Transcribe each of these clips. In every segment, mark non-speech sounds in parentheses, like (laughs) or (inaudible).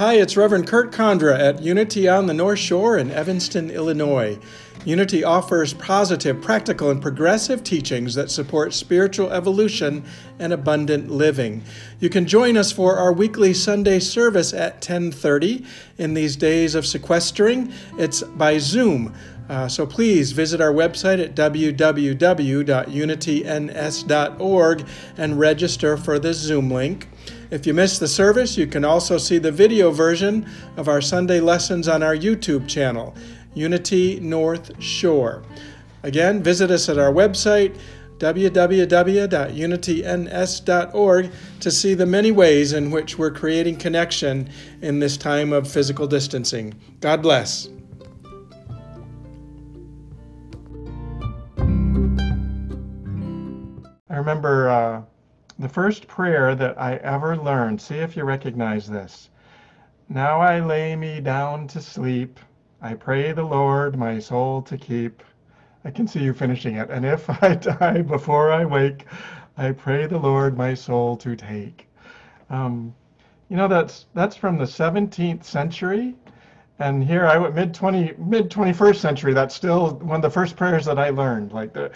Hi, it's Reverend Kurt Condra at Unity on the North Shore in Evanston, Illinois. Unity offers positive, practical, and progressive teachings that support spiritual evolution and abundant living. You can join us for our weekly Sunday service at 10:30 in these days of sequestering. It's by Zoom. Uh, so please visit our website at www.unityns.org and register for the Zoom link. If you missed the service, you can also see the video version of our Sunday lessons on our YouTube channel, Unity North Shore. Again, visit us at our website, www.unityns.org, to see the many ways in which we're creating connection in this time of physical distancing. God bless. I remember uh, the first prayer that I ever learned. See if you recognize this. Now I lay me down to sleep. I pray the Lord my soul to keep. I can see you finishing it. And if (laughs) I die before I wake, I pray the Lord my soul to take. Um, you know that's that's from the 17th century, and here I went mid 20 mid 21st century. That's still one of the first prayers that I learned. Like the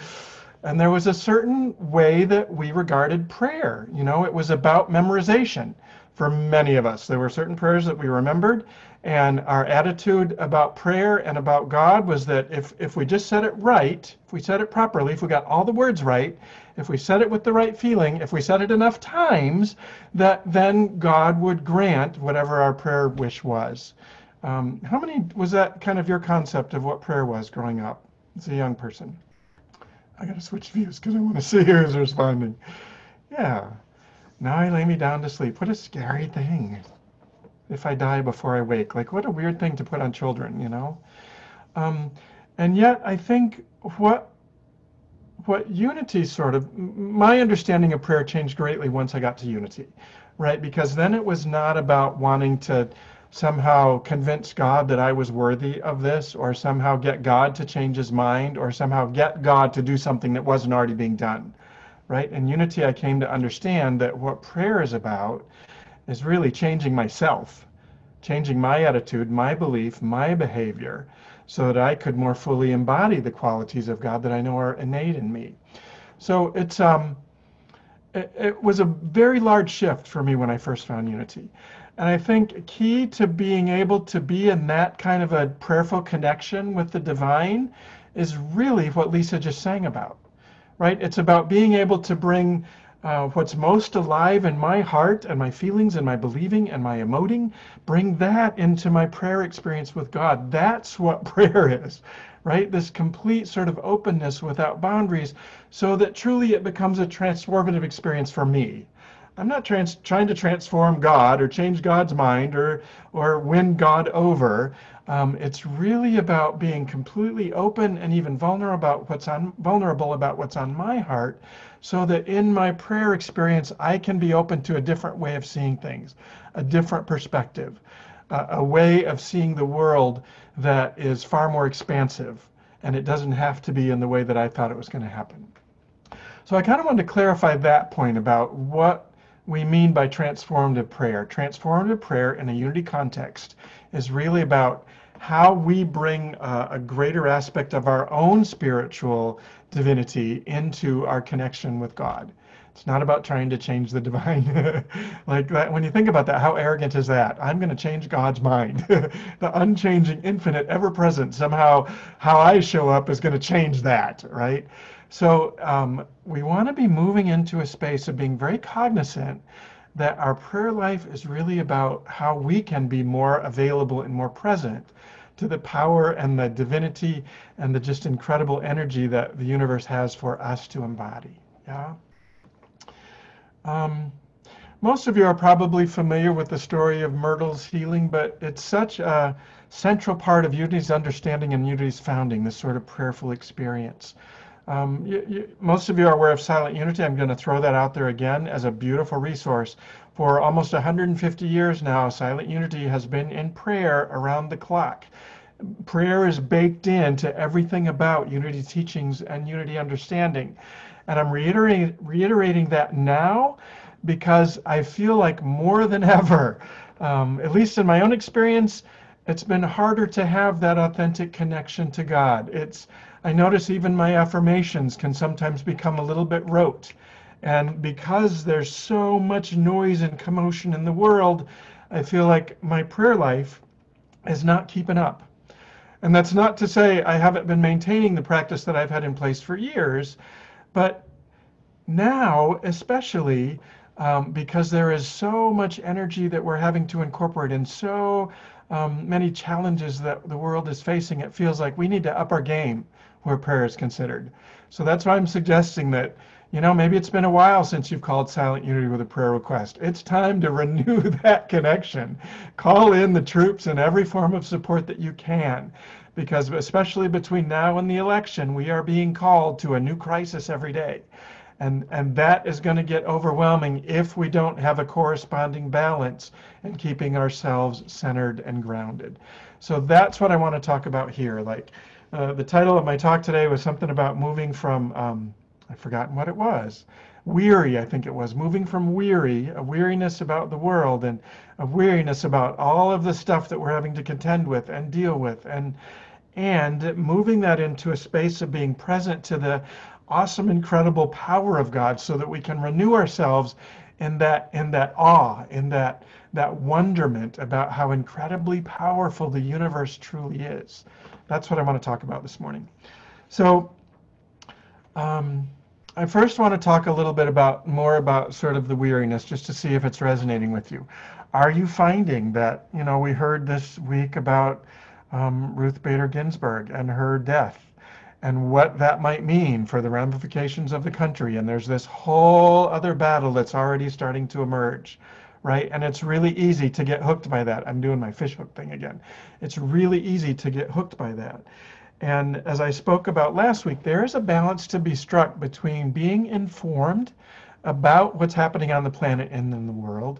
and there was a certain way that we regarded prayer. You know, it was about memorization for many of us. There were certain prayers that we remembered, and our attitude about prayer and about God was that if, if we just said it right, if we said it properly, if we got all the words right, if we said it with the right feeling, if we said it enough times, that then God would grant whatever our prayer wish was. Um, how many was that kind of your concept of what prayer was growing up as a young person? I gotta switch views because I want to see who's responding. Yeah. Now I lay me down to sleep. What a scary thing. If I die before I wake. Like, what a weird thing to put on children, you know? Um, and yet, I think what what unity sort of my understanding of prayer changed greatly once I got to unity, right? Because then it was not about wanting to somehow convince God that I was worthy of this, or somehow get God to change his mind, or somehow get God to do something that wasn't already being done. Right? In unity, I came to understand that what prayer is about is really changing myself, changing my attitude, my belief, my behavior, so that I could more fully embody the qualities of God that I know are innate in me. So it's um, it, it was a very large shift for me when I first found unity. And I think key to being able to be in that kind of a prayerful connection with the divine is really what Lisa just sang about, right? It's about being able to bring uh, what's most alive in my heart and my feelings and my believing and my emoting, bring that into my prayer experience with God. That's what (laughs) prayer is, right? This complete sort of openness without boundaries so that truly it becomes a transformative experience for me I'm not trans- trying to transform God or change God's mind or or win God over. Um, it's really about being completely open and even vulnerable about what's on vulnerable about what's on my heart, so that in my prayer experience I can be open to a different way of seeing things, a different perspective, uh, a way of seeing the world that is far more expansive, and it doesn't have to be in the way that I thought it was going to happen. So I kind of wanted to clarify that point about what we mean by transformative prayer. Transformative prayer in a unity context is really about how we bring uh, a greater aspect of our own spiritual divinity into our connection with God. It's not about trying to change the divine. (laughs) like that, when you think about that, how arrogant is that? I'm going to change God's mind. (laughs) the unchanging, infinite, ever present, somehow how I show up is going to change that, right? So um, we want to be moving into a space of being very cognizant that our prayer life is really about how we can be more available and more present to the power and the divinity and the just incredible energy that the universe has for us to embody. Yeah. Um, most of you are probably familiar with the story of Myrtle's healing, but it's such a central part of Unity's understanding and Unity's founding, this sort of prayerful experience. Um, you, you, most of you are aware of Silent Unity. I'm going to throw that out there again as a beautiful resource. For almost 150 years now, Silent Unity has been in prayer around the clock. Prayer is baked into everything about Unity teachings and Unity understanding. And I'm reiterating, reiterating that now because I feel like more than (laughs) ever, um, at least in my own experience, it's been harder to have that authentic connection to God. It's I notice even my affirmations can sometimes become a little bit rote. And because there's so much noise and commotion in the world, I feel like my prayer life is not keeping up. And that's not to say I haven't been maintaining the practice that I've had in place for years, but now, especially um, because there is so much energy that we're having to incorporate and so um, many challenges that the world is facing, it feels like we need to up our game where prayer is considered. So that's why I'm suggesting that, you know, maybe it's been a while since you've called Silent Unity with a prayer request. It's time to (laughs) renew that connection. Call in the troops and every form of support that you can. Because especially between now and the election, we are being called to a new crisis every day. And, and that is going to get overwhelming if we don't have a corresponding balance in keeping ourselves centered and grounded. So that's what I want to talk about here. Like uh, the title of my talk today was something about moving from, um, I've forgotten what it was, weary, I think it was, moving from weary, a weariness about the world and a weariness about all of the stuff that we're having to contend with and deal with and and moving that into a space of being present to the awesome, incredible power of God so that we can renew ourselves in that in that awe, in that that wonderment about how incredibly powerful the universe truly is. That's what I want to talk about this morning. So um, I first want to talk a little bit about more about sort of the weariness, just to see if it's resonating with you. Are you finding that you know we heard this week about um, Ruth Bader Ginsburg and her death? And what that might mean for the ramifications of the country. And there's this whole other battle that's already starting to emerge, right? And it's really easy to get hooked by that. I'm doing my fishhook thing again. It's really easy to get hooked by that. And as I spoke about last week, there is a balance to be struck between being informed about what's happening on the planet and in the world,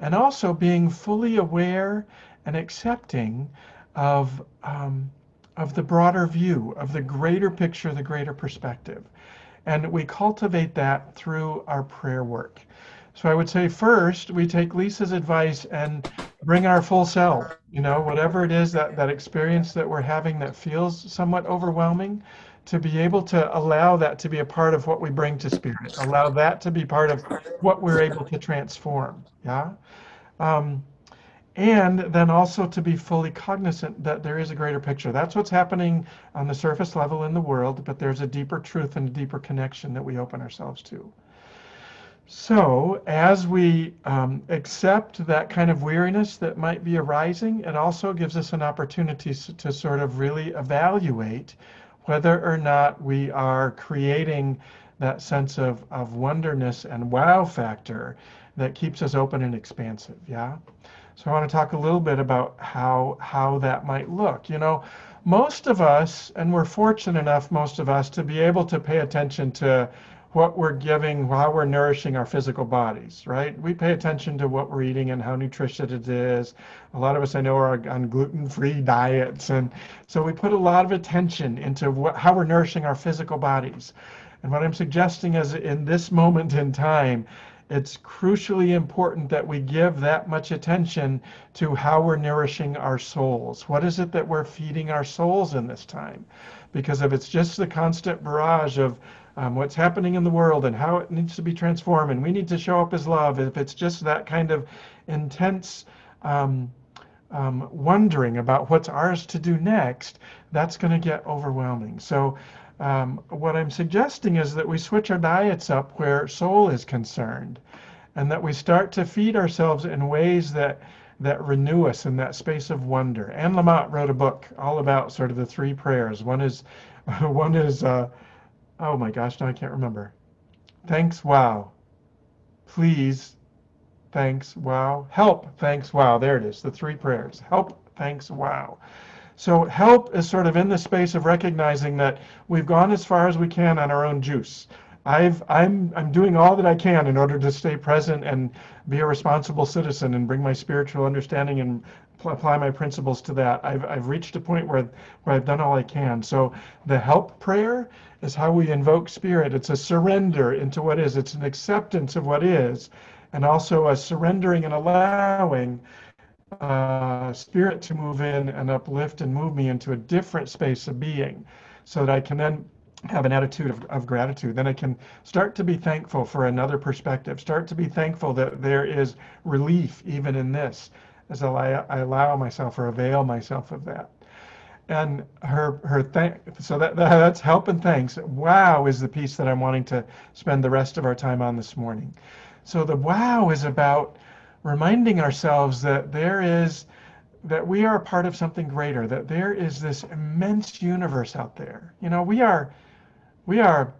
and also being fully aware and accepting of um, of the broader view, of the greater picture, the greater perspective. And we cultivate that through our prayer work. So I would say first, we take Lisa's advice and bring our full self, you know, whatever it is that, that experience that we're having that feels somewhat overwhelming, to be able to allow that to be a part of what we bring to spirit, allow that to be part of what we're able to transform. Yeah. Um, and then also to be fully cognizant that there is a greater picture. That's what's happening on the surface level in the world, but there's a deeper truth and a deeper connection that we open ourselves to. So, as we um, accept that kind of weariness that might be arising, it also gives us an opportunity to sort of really evaluate whether or not we are creating that sense of, of wonderness and wow factor that keeps us open and expansive. Yeah. So I want to talk a little bit about how how that might look. You know, most of us, and we're fortunate enough, most of us, to be able to pay attention to what we're giving, how we're nourishing our physical bodies, right? We pay attention to what we're eating and how nutritious it is. A lot of us I know are on gluten-free diets, and so we put a lot of attention into what, how we're nourishing our physical bodies. And what I'm suggesting is in this moment in time, it's crucially important that we give that much attention to how we're nourishing our souls. What is it that we're feeding our souls in this time? Because if it's just the constant barrage of um, what's happening in the world and how it needs to be transformed, and we need to show up as love, if it's just that kind of intense um, um, wondering about what's ours to do next, that's going to get overwhelming. So um, what I'm suggesting is that we switch our diets up where soul is concerned, and that we start to feed ourselves in ways that that renew us in that space of wonder. Anne Lamott wrote a book all about sort of the three prayers. One is, (laughs) one is, uh, oh my gosh, now I can't remember. Thanks, wow. Please, thanks, wow. Help, thanks, wow. There it is. The three prayers. Help, thanks, wow. So help is sort of in the space of recognizing that we've gone as far as we can on our own juice. I've, I'm, I'm doing all that I can in order to stay present and be a responsible citizen and bring my spiritual understanding and apply my principles to that. I've, I've reached a point where, where I've done all I can. So the help prayer is how we invoke spirit. It's a surrender into what is. It's an acceptance of what is and also a surrendering and allowing uh, spirit to move in and uplift and move me into a different space of being so that I can then have an attitude of, of gratitude. Then I can start to be thankful for another perspective, start to be thankful that there is relief even in this as I, I allow myself or avail myself of that. And her her thank so that, that that's help and thanks. Wow is the piece that I'm wanting to spend the rest of our time on this morning. So the wow is about reminding ourselves that there is that we are a part of something greater, that there is this immense universe out there. You know, we are we are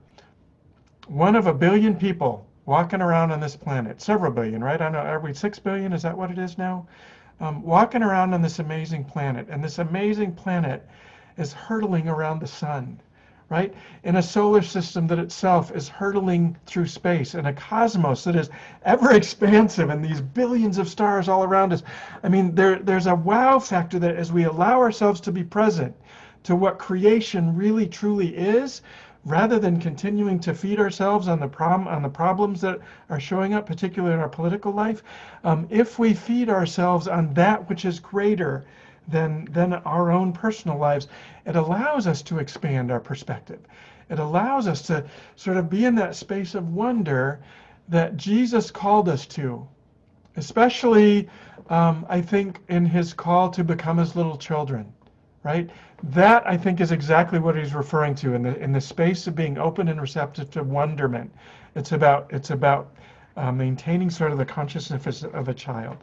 one of a billion people walking around on this planet, several billion, right? I know, are we six billion? Is that what it is now? Um, walking around on this amazing planet, and this amazing planet is hurtling around the sun right? In a solar system that itself is hurtling through space, in a cosmos that is ever (laughs) expansive, and these billions of stars all around us. I mean, there, there's a wow factor that as we allow ourselves to be present to what creation really truly is, rather than continuing to feed ourselves on the problem on the problems that are showing up, particularly in our political life, um, if we feed ourselves on that which is greater than, than our own personal lives, it allows us to expand our perspective. It allows us to sort of be in that space of wonder that Jesus called us to, especially, um, I think, in his call to become his little children, right? That, I think, is exactly what he's referring to in the, in the space of being open and receptive to wonderment. It's about, it's about uh, maintaining sort of the consciousness of a child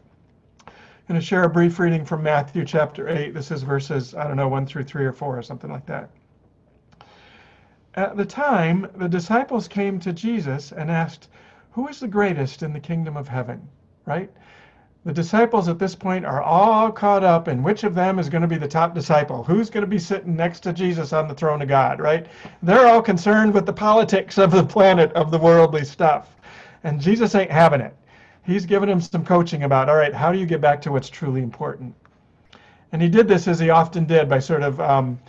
going to share a brief reading from Matthew chapter 8. This is verses, I don't know, 1 through 3 or 4 or something like that. At the time, the disciples came to Jesus and asked, Who is the greatest in the kingdom of heaven? Right? The disciples at this point are all caught up in which of them is going to be the top disciple. Who's going to be sitting next to Jesus on the throne of God, right? They're all concerned with the politics of the planet, of the worldly stuff. And Jesus ain't having it he's given him some coaching about, all right, how do you get back to what's truly important? And he did this as he often did by sort of um,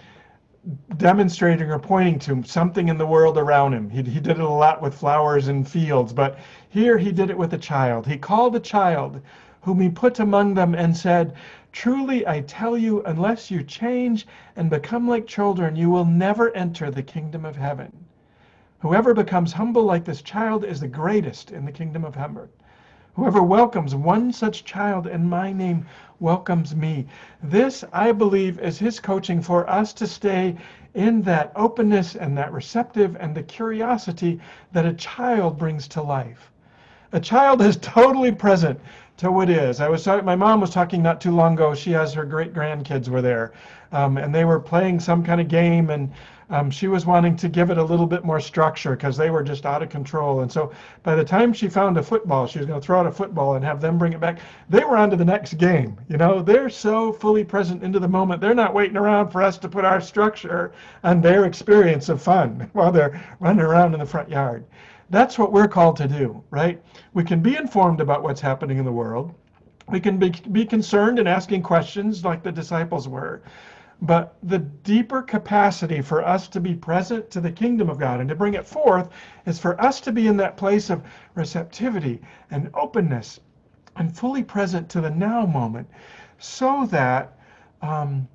demonstrating or pointing to something in the world around him. He, he did it a lot with flowers and fields, but here he did it with a child. He called a child whom he put among them and said, Truly I tell you, unless you change and become like children, you will never enter the kingdom of heaven. Whoever becomes humble like this child is the greatest in the kingdom of heaven. Whoever welcomes one such child in my name welcomes me. This, I believe, is his coaching for us to stay in that openness and that receptive and the curiosity that a child brings to life. A child is (laughs) totally present to what is. I was talking, my mom was talking not too long ago. She has her great grandkids were there, um, and they were playing some kind of game, and um, she was wanting to give it a little bit more structure because they were just out of control. And so by the time she found a football, she was going to throw out a football and have them bring it back. They were on to the next game. You know, they're so fully present into the moment. They're not waiting around for us to put our structure on their experience of fun (laughs) while they're running around in the front yard. That's what we're called to do, right? We can be informed about what's happening in the world. We can be, be concerned and asking questions like the disciples were. But the deeper capacity for us to be present to the kingdom of God and to bring it forth is for us to be in that place of receptivity and openness and fully present to the now moment so that um,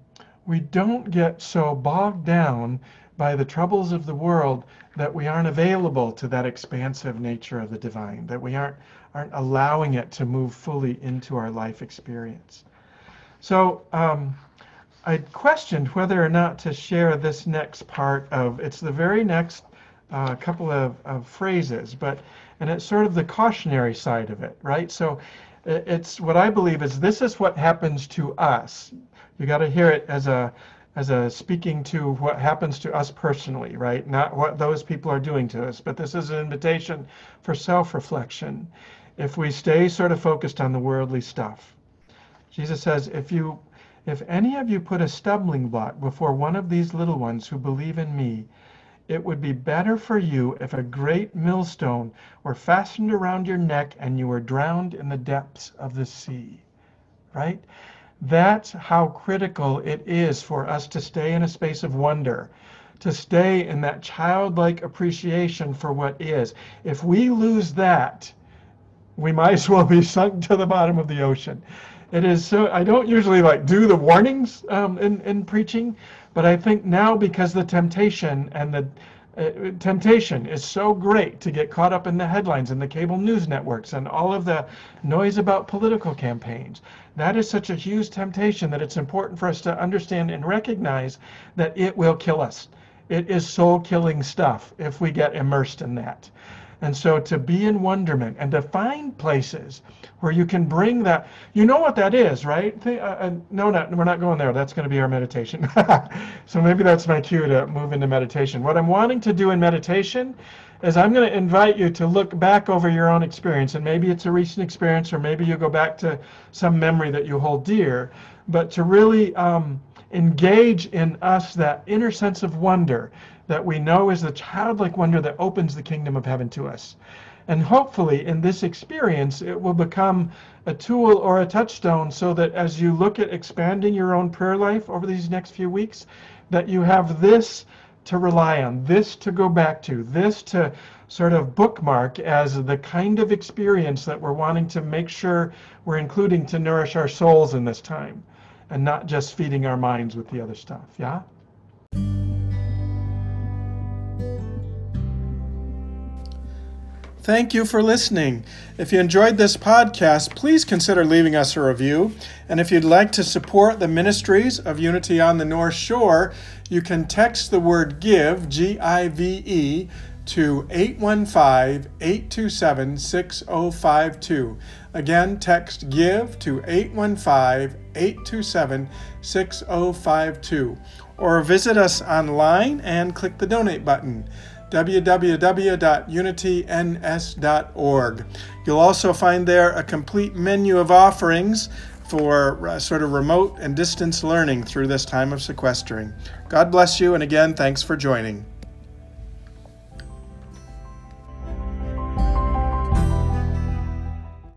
we don't get so bogged down by the troubles of the world that we aren't available to that expansive nature of the divine, that we aren't, aren't allowing it to move fully into our life experience. So, um, I questioned whether or not to share this next part of it's the very next uh, couple of, of phrases, but and it's sort of the cautionary side of it, right? So it's what I believe is this is what happens to us. You got to hear it as a as a speaking to what happens to us personally, right? Not what those people are doing to us, but this is an invitation for self-reflection. If we stay sort of focused on the worldly stuff, Jesus says, if you if any of you put a stumbling block before one of these little ones who believe in me, it would be better for you if a great millstone were fastened around your neck and you were drowned in the depths of the sea. Right? That's how critical it is for us to stay in a space of wonder, to stay in that childlike appreciation for what is. If we lose that, we might as well be sunk to the bottom of the ocean. It is so, I don't usually like do the warnings um, in, in preaching, but I think now because the temptation and the uh, temptation is so great to get caught up in the headlines and the cable news networks and all of the noise about political campaigns. That is such a huge temptation that it's important for us to understand and recognize that it will kill us. It is soul killing stuff if we get immersed in that. And so to be in wonderment and to find places where you can bring that, you know what that is, right? uh, uh, no, not, we're not going there. That's going to be our meditation. (laughs) so maybe that's my cue to move into meditation. What I'm wanting to do in meditation is I'm going to invite you to look back over your own experience. And maybe it's a recent experience, or maybe you go back to some memory that you hold dear, but to really um, engage in us that inner sense of wonder that we know is the childlike wonder that opens the kingdom of heaven to us. And hopefully, in this experience, it will become a tool or a touchstone so that as you look at expanding your own prayer life over these next few weeks, that you have this to rely on, this to go back to, this to sort of bookmark as the kind of experience that we're wanting to make sure we're including to nourish our souls in this time and not just feeding our minds with the other stuff. Yeah? Thank you for listening. If you enjoyed this podcast, please consider leaving us a review. And if you'd like to support the ministries of Unity on the North Shore, you can text the word GIVE, G I V E, to 815 827 6052. Again, text GIVE to 815 827 6052. Or visit us online and click the donate button www.unityns.org. You'll also find there a complete menu of offerings for uh, sort of remote and distance learning through this time of sequestering. God bless you, and again, thanks for joining.